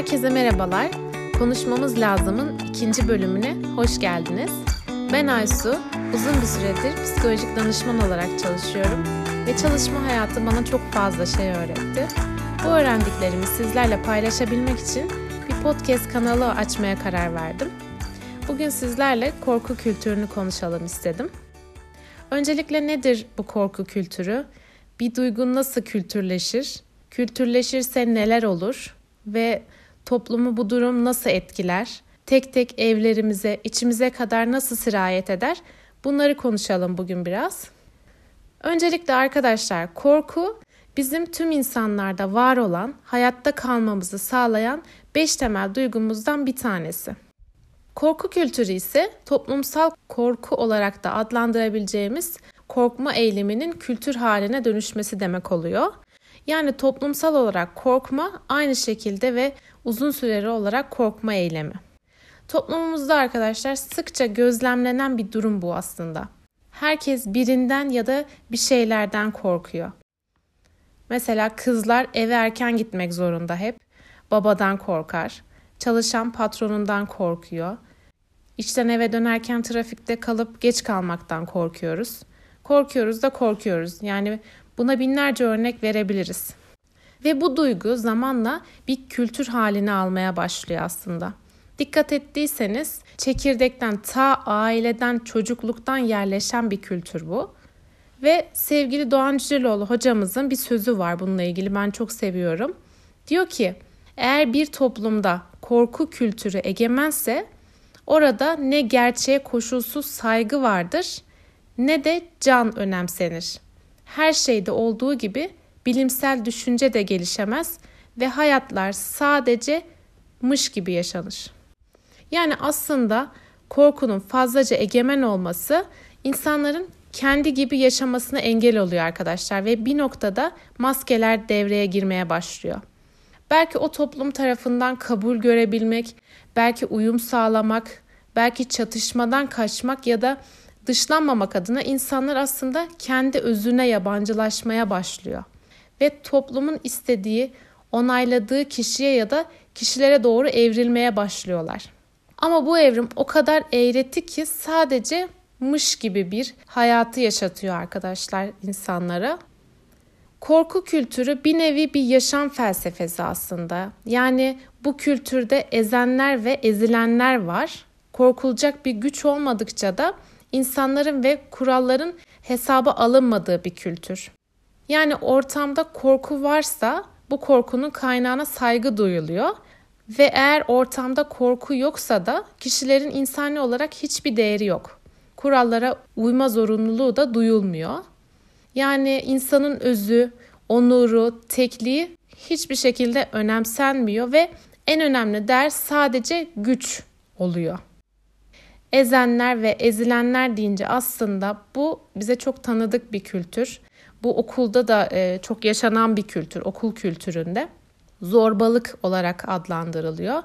Herkese merhabalar. Konuşmamız lazımın ikinci bölümüne hoş geldiniz. Ben Aysu. Uzun bir süredir psikolojik danışman olarak çalışıyorum ve çalışma hayatı bana çok fazla şey öğretti. Bu öğrendiklerimi sizlerle paylaşabilmek için bir podcast kanalı açmaya karar verdim. Bugün sizlerle korku kültürünü konuşalım istedim. Öncelikle nedir bu korku kültürü? Bir duygu nasıl kültürleşir? Kültürleşirse neler olur? Ve toplumu bu durum nasıl etkiler? Tek tek evlerimize, içimize kadar nasıl sirayet eder? Bunları konuşalım bugün biraz. Öncelikle arkadaşlar korku bizim tüm insanlarda var olan, hayatta kalmamızı sağlayan beş temel duygumuzdan bir tanesi. Korku kültürü ise toplumsal korku olarak da adlandırabileceğimiz korkma eyleminin kültür haline dönüşmesi demek oluyor. Yani toplumsal olarak korkma aynı şekilde ve uzun süreli olarak korkma eylemi. Toplumumuzda arkadaşlar sıkça gözlemlenen bir durum bu aslında. Herkes birinden ya da bir şeylerden korkuyor. Mesela kızlar eve erken gitmek zorunda hep. Babadan korkar. Çalışan patronundan korkuyor. İşten eve dönerken trafikte kalıp geç kalmaktan korkuyoruz. Korkuyoruz da korkuyoruz. Yani buna binlerce örnek verebiliriz. Ve bu duygu zamanla bir kültür halini almaya başlıyor aslında. Dikkat ettiyseniz çekirdekten ta aileden çocukluktan yerleşen bir kültür bu. Ve sevgili Doğan Cüceloğlu hocamızın bir sözü var bununla ilgili ben çok seviyorum. Diyor ki eğer bir toplumda korku kültürü egemense orada ne gerçeğe koşulsuz saygı vardır ne de can önemsenir. Her şeyde olduğu gibi bilimsel düşünce de gelişemez ve hayatlar sadece mış gibi yaşanır. Yani aslında korkunun fazlaca egemen olması insanların kendi gibi yaşamasına engel oluyor arkadaşlar ve bir noktada maskeler devreye girmeye başlıyor. Belki o toplum tarafından kabul görebilmek, belki uyum sağlamak, belki çatışmadan kaçmak ya da dışlanmamak adına insanlar aslında kendi özüne yabancılaşmaya başlıyor ve toplumun istediği, onayladığı kişiye ya da kişilere doğru evrilmeye başlıyorlar. Ama bu evrim o kadar eğreti ki sadece mış gibi bir hayatı yaşatıyor arkadaşlar insanlara. Korku kültürü bir nevi bir yaşam felsefesi aslında. Yani bu kültürde ezenler ve ezilenler var. Korkulacak bir güç olmadıkça da insanların ve kuralların hesaba alınmadığı bir kültür. Yani ortamda korku varsa bu korkunun kaynağına saygı duyuluyor ve eğer ortamda korku yoksa da kişilerin insani olarak hiçbir değeri yok. Kurallara uyma zorunluluğu da duyulmuyor. Yani insanın özü, onuru, tekliği hiçbir şekilde önemsenmiyor ve en önemli değer sadece güç oluyor. Ezenler ve ezilenler deyince aslında bu bize çok tanıdık bir kültür. Bu okulda da e, çok yaşanan bir kültür, okul kültüründe zorbalık olarak adlandırılıyor.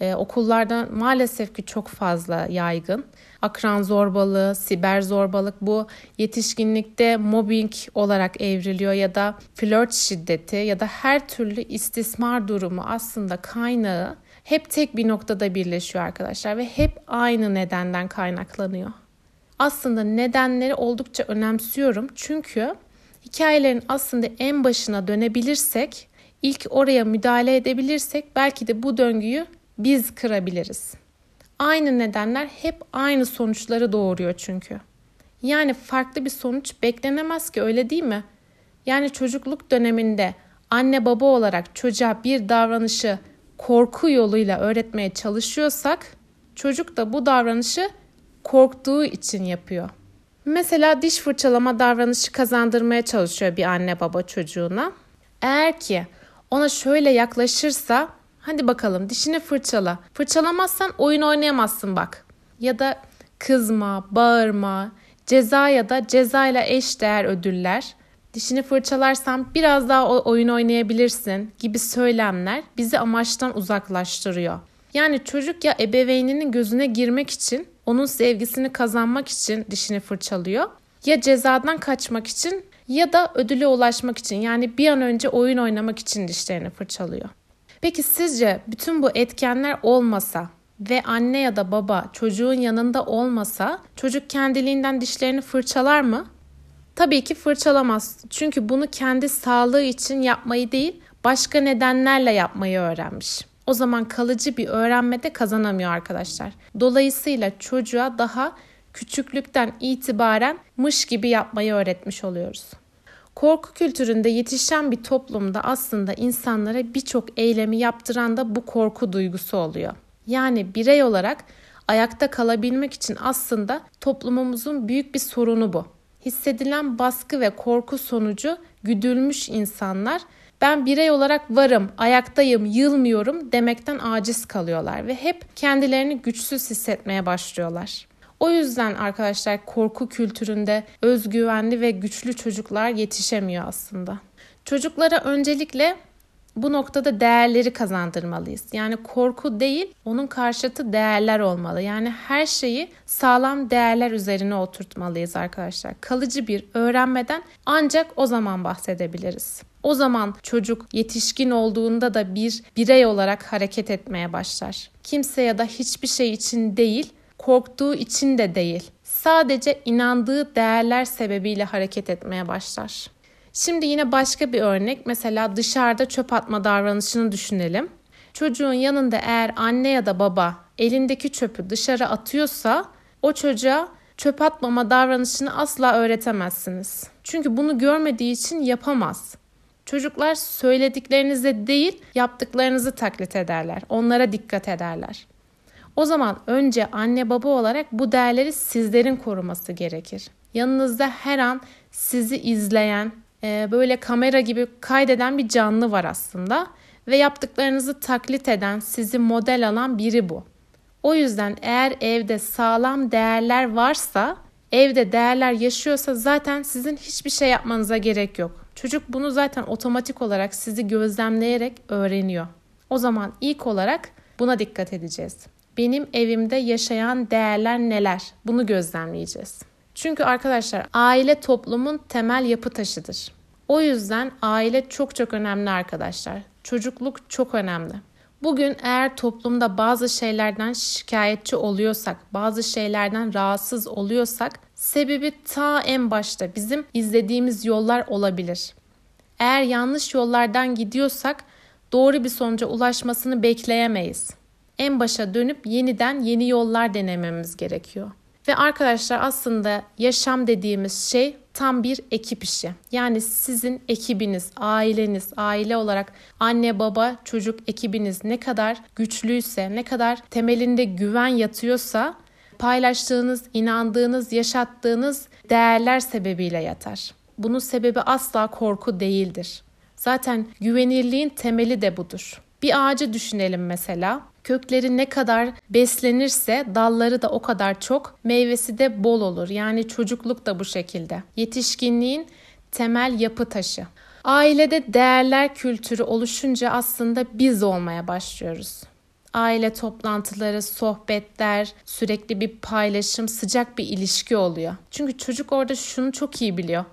Ee, okullarda maalesef ki çok fazla yaygın. Akran zorbalığı, siber zorbalık bu yetişkinlikte mobbing olarak evriliyor ya da flört şiddeti ya da her türlü istismar durumu aslında kaynağı hep tek bir noktada birleşiyor arkadaşlar ve hep aynı nedenden kaynaklanıyor. Aslında nedenleri oldukça önemsiyorum çünkü hikayelerin aslında en başına dönebilirsek, ilk oraya müdahale edebilirsek belki de bu döngüyü biz kırabiliriz. Aynı nedenler hep aynı sonuçları doğuruyor çünkü. Yani farklı bir sonuç beklenemez ki öyle değil mi? Yani çocukluk döneminde anne baba olarak çocuğa bir davranışı korku yoluyla öğretmeye çalışıyorsak çocuk da bu davranışı korktuğu için yapıyor. Mesela diş fırçalama davranışı kazandırmaya çalışıyor bir anne baba çocuğuna. Eğer ki ona şöyle yaklaşırsa hadi bakalım dişini fırçala. Fırçalamazsan oyun oynayamazsın bak. Ya da kızma, bağırma, ceza ya da ceza ile eş değer ödüller. Dişini fırçalarsan biraz daha oyun oynayabilirsin gibi söylemler bizi amaçtan uzaklaştırıyor. Yani çocuk ya ebeveyninin gözüne girmek için onun sevgisini kazanmak için dişini fırçalıyor. Ya cezadan kaçmak için ya da ödüle ulaşmak için yani bir an önce oyun oynamak için dişlerini fırçalıyor. Peki sizce bütün bu etkenler olmasa ve anne ya da baba çocuğun yanında olmasa çocuk kendiliğinden dişlerini fırçalar mı? Tabii ki fırçalamaz. Çünkü bunu kendi sağlığı için yapmayı değil, başka nedenlerle yapmayı öğrenmiş. O zaman kalıcı bir öğrenmede kazanamıyor arkadaşlar. Dolayısıyla çocuğa daha küçüklükten itibaren mış gibi yapmayı öğretmiş oluyoruz. Korku kültüründe yetişen bir toplumda aslında insanlara birçok eylemi yaptıran da bu korku duygusu oluyor. Yani birey olarak ayakta kalabilmek için aslında toplumumuzun büyük bir sorunu bu. Hissedilen baskı ve korku sonucu güdülmüş insanlar ben birey olarak varım, ayaktayım, yılmıyorum demekten aciz kalıyorlar ve hep kendilerini güçsüz hissetmeye başlıyorlar. O yüzden arkadaşlar korku kültüründe özgüvenli ve güçlü çocuklar yetişemiyor aslında. Çocuklara öncelikle bu noktada değerleri kazandırmalıyız. Yani korku değil, onun karşıtı değerler olmalı. Yani her şeyi sağlam değerler üzerine oturtmalıyız arkadaşlar. Kalıcı bir öğrenmeden ancak o zaman bahsedebiliriz. O zaman çocuk yetişkin olduğunda da bir birey olarak hareket etmeye başlar. Kimse ya da hiçbir şey için değil, korktuğu için de değil. Sadece inandığı değerler sebebiyle hareket etmeye başlar. Şimdi yine başka bir örnek. Mesela dışarıda çöp atma davranışını düşünelim. Çocuğun yanında eğer anne ya da baba elindeki çöpü dışarı atıyorsa o çocuğa çöp atmama davranışını asla öğretemezsiniz. Çünkü bunu görmediği için yapamaz. Çocuklar söylediklerinize değil, yaptıklarınızı taklit ederler. Onlara dikkat ederler. O zaman önce anne baba olarak bu değerleri sizlerin koruması gerekir. Yanınızda her an sizi izleyen, e, böyle kamera gibi kaydeden bir canlı var aslında ve yaptıklarınızı taklit eden, sizi model alan biri bu. O yüzden eğer evde sağlam değerler varsa, evde değerler yaşıyorsa zaten sizin hiçbir şey yapmanıza gerek yok. Çocuk bunu zaten otomatik olarak sizi gözlemleyerek öğreniyor. O zaman ilk olarak buna dikkat edeceğiz. Benim evimde yaşayan değerler neler? Bunu gözlemleyeceğiz. Çünkü arkadaşlar aile toplumun temel yapı taşıdır. O yüzden aile çok çok önemli arkadaşlar. Çocukluk çok önemli. Bugün eğer toplumda bazı şeylerden şikayetçi oluyorsak, bazı şeylerden rahatsız oluyorsak sebebi ta en başta bizim izlediğimiz yollar olabilir. Eğer yanlış yollardan gidiyorsak doğru bir sonuca ulaşmasını bekleyemeyiz. En başa dönüp yeniden yeni yollar denememiz gerekiyor. Ve arkadaşlar aslında yaşam dediğimiz şey tam bir ekip işi. Yani sizin ekibiniz, aileniz, aile olarak anne baba çocuk ekibiniz ne kadar güçlüyse, ne kadar temelinde güven yatıyorsa paylaştığınız, inandığınız, yaşattığınız değerler sebebiyle yatar. Bunun sebebi asla korku değildir. Zaten güvenirliğin temeli de budur. Bir ağacı düşünelim mesela. Kökleri ne kadar beslenirse dalları da o kadar çok, meyvesi de bol olur. Yani çocukluk da bu şekilde. Yetişkinliğin temel yapı taşı. Ailede değerler kültürü oluşunca aslında biz olmaya başlıyoruz. Aile toplantıları, sohbetler, sürekli bir paylaşım, sıcak bir ilişki oluyor. Çünkü çocuk orada şunu çok iyi biliyor.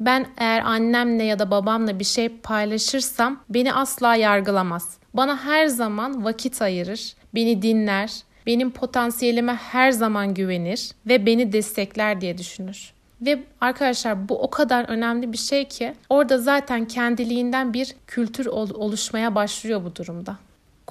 Ben eğer annemle ya da babamla bir şey paylaşırsam beni asla yargılamaz. Bana her zaman vakit ayırır, beni dinler, benim potansiyelime her zaman güvenir ve beni destekler diye düşünür. Ve arkadaşlar bu o kadar önemli bir şey ki orada zaten kendiliğinden bir kültür oluşmaya başlıyor bu durumda.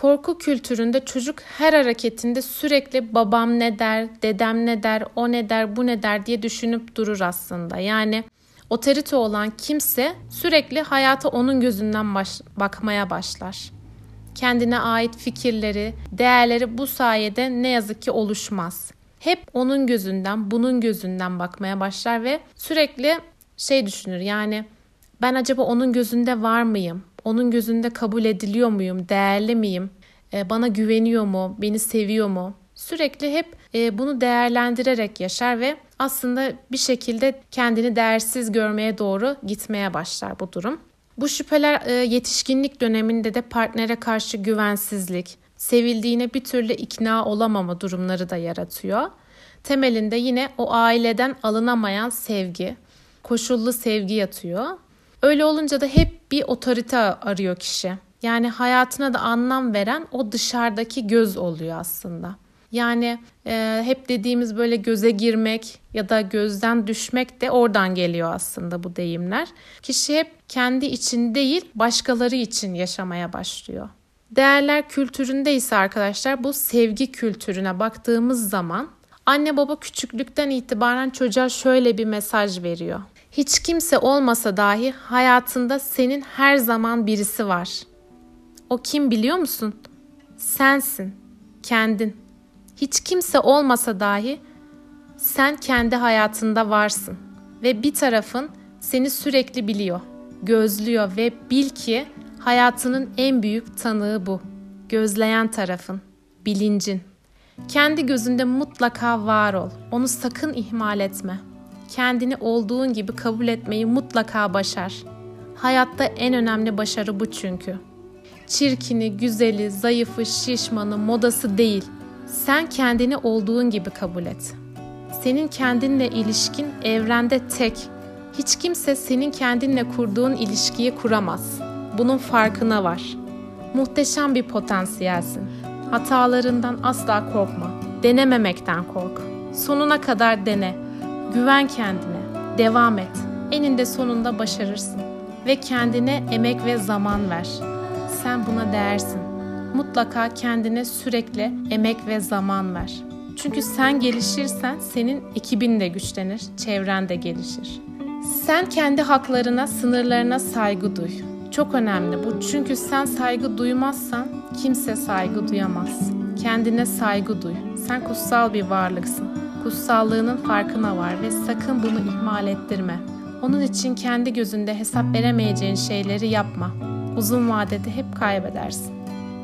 Korku kültüründe çocuk her hareketinde sürekli babam ne der, dedem ne der, o ne der, bu ne der diye düşünüp durur aslında. Yani otorite olan kimse sürekli hayata onun gözünden baş, bakmaya başlar. Kendine ait fikirleri, değerleri bu sayede ne yazık ki oluşmaz. Hep onun gözünden, bunun gözünden bakmaya başlar ve sürekli şey düşünür. Yani ben acaba onun gözünde var mıyım? Onun gözünde kabul ediliyor muyum? Değerli miyim? Ee, bana güveniyor mu? Beni seviyor mu? Sürekli hep e, bunu değerlendirerek yaşar ve aslında bir şekilde kendini değersiz görmeye doğru gitmeye başlar bu durum. Bu şüpheler e, yetişkinlik döneminde de partnere karşı güvensizlik, sevildiğine bir türlü ikna olamama durumları da yaratıyor. Temelinde yine o aileden alınamayan sevgi, koşullu sevgi yatıyor. Öyle olunca da hep bir otorite arıyor kişi. Yani hayatına da anlam veren o dışarıdaki göz oluyor aslında. Yani e, hep dediğimiz böyle göze girmek ya da gözden düşmek de oradan geliyor aslında bu deyimler. Kişi hep kendi için değil başkaları için yaşamaya başlıyor. Değerler kültüründe ise arkadaşlar bu sevgi kültürüne baktığımız zaman anne baba küçüklükten itibaren çocuğa şöyle bir mesaj veriyor. Hiç kimse olmasa dahi hayatında senin her zaman birisi var. O kim biliyor musun? Sensin, kendin. Hiç kimse olmasa dahi sen kendi hayatında varsın ve bir tarafın seni sürekli biliyor, gözlüyor ve bil ki hayatının en büyük tanığı bu. Gözleyen tarafın, bilincin. Kendi gözünde mutlaka var ol. Onu sakın ihmal etme. Kendini olduğun gibi kabul etmeyi mutlaka başar. Hayatta en önemli başarı bu çünkü. Çirkini, güzeli, zayıfı, şişmanı, modası değil. Sen kendini olduğun gibi kabul et. Senin kendinle ilişkin evrende tek. Hiç kimse senin kendinle kurduğun ilişkiyi kuramaz. Bunun farkına var. Muhteşem bir potansiyelsin. Hatalarından asla korkma. Denememekten kork. Sonuna kadar dene. Güven kendine. Devam et. Eninde sonunda başarırsın. Ve kendine emek ve zaman ver. Sen buna değersin. Mutlaka kendine sürekli emek ve zaman ver. Çünkü sen gelişirsen senin ekibin de güçlenir, çevren de gelişir. Sen kendi haklarına, sınırlarına saygı duy. Çok önemli bu. Çünkü sen saygı duymazsan kimse saygı duyamaz. Kendine saygı duy. Sen kutsal bir varlıksın. Kutsallığının farkına var ve sakın bunu ihmal ettirme. Onun için kendi gözünde hesap veremeyeceğin şeyleri yapma. Uzun vadede hep kaybedersin.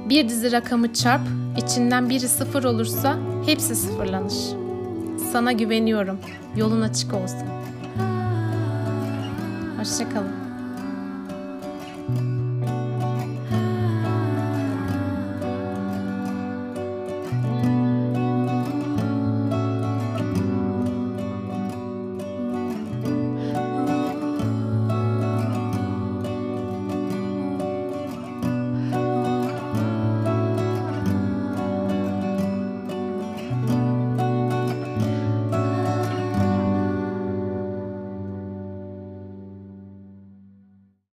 Bir dizi rakamı çarp, içinden biri sıfır olursa hepsi sıfırlanır. Sana güveniyorum. Yolun açık olsun. Hoşçakalın.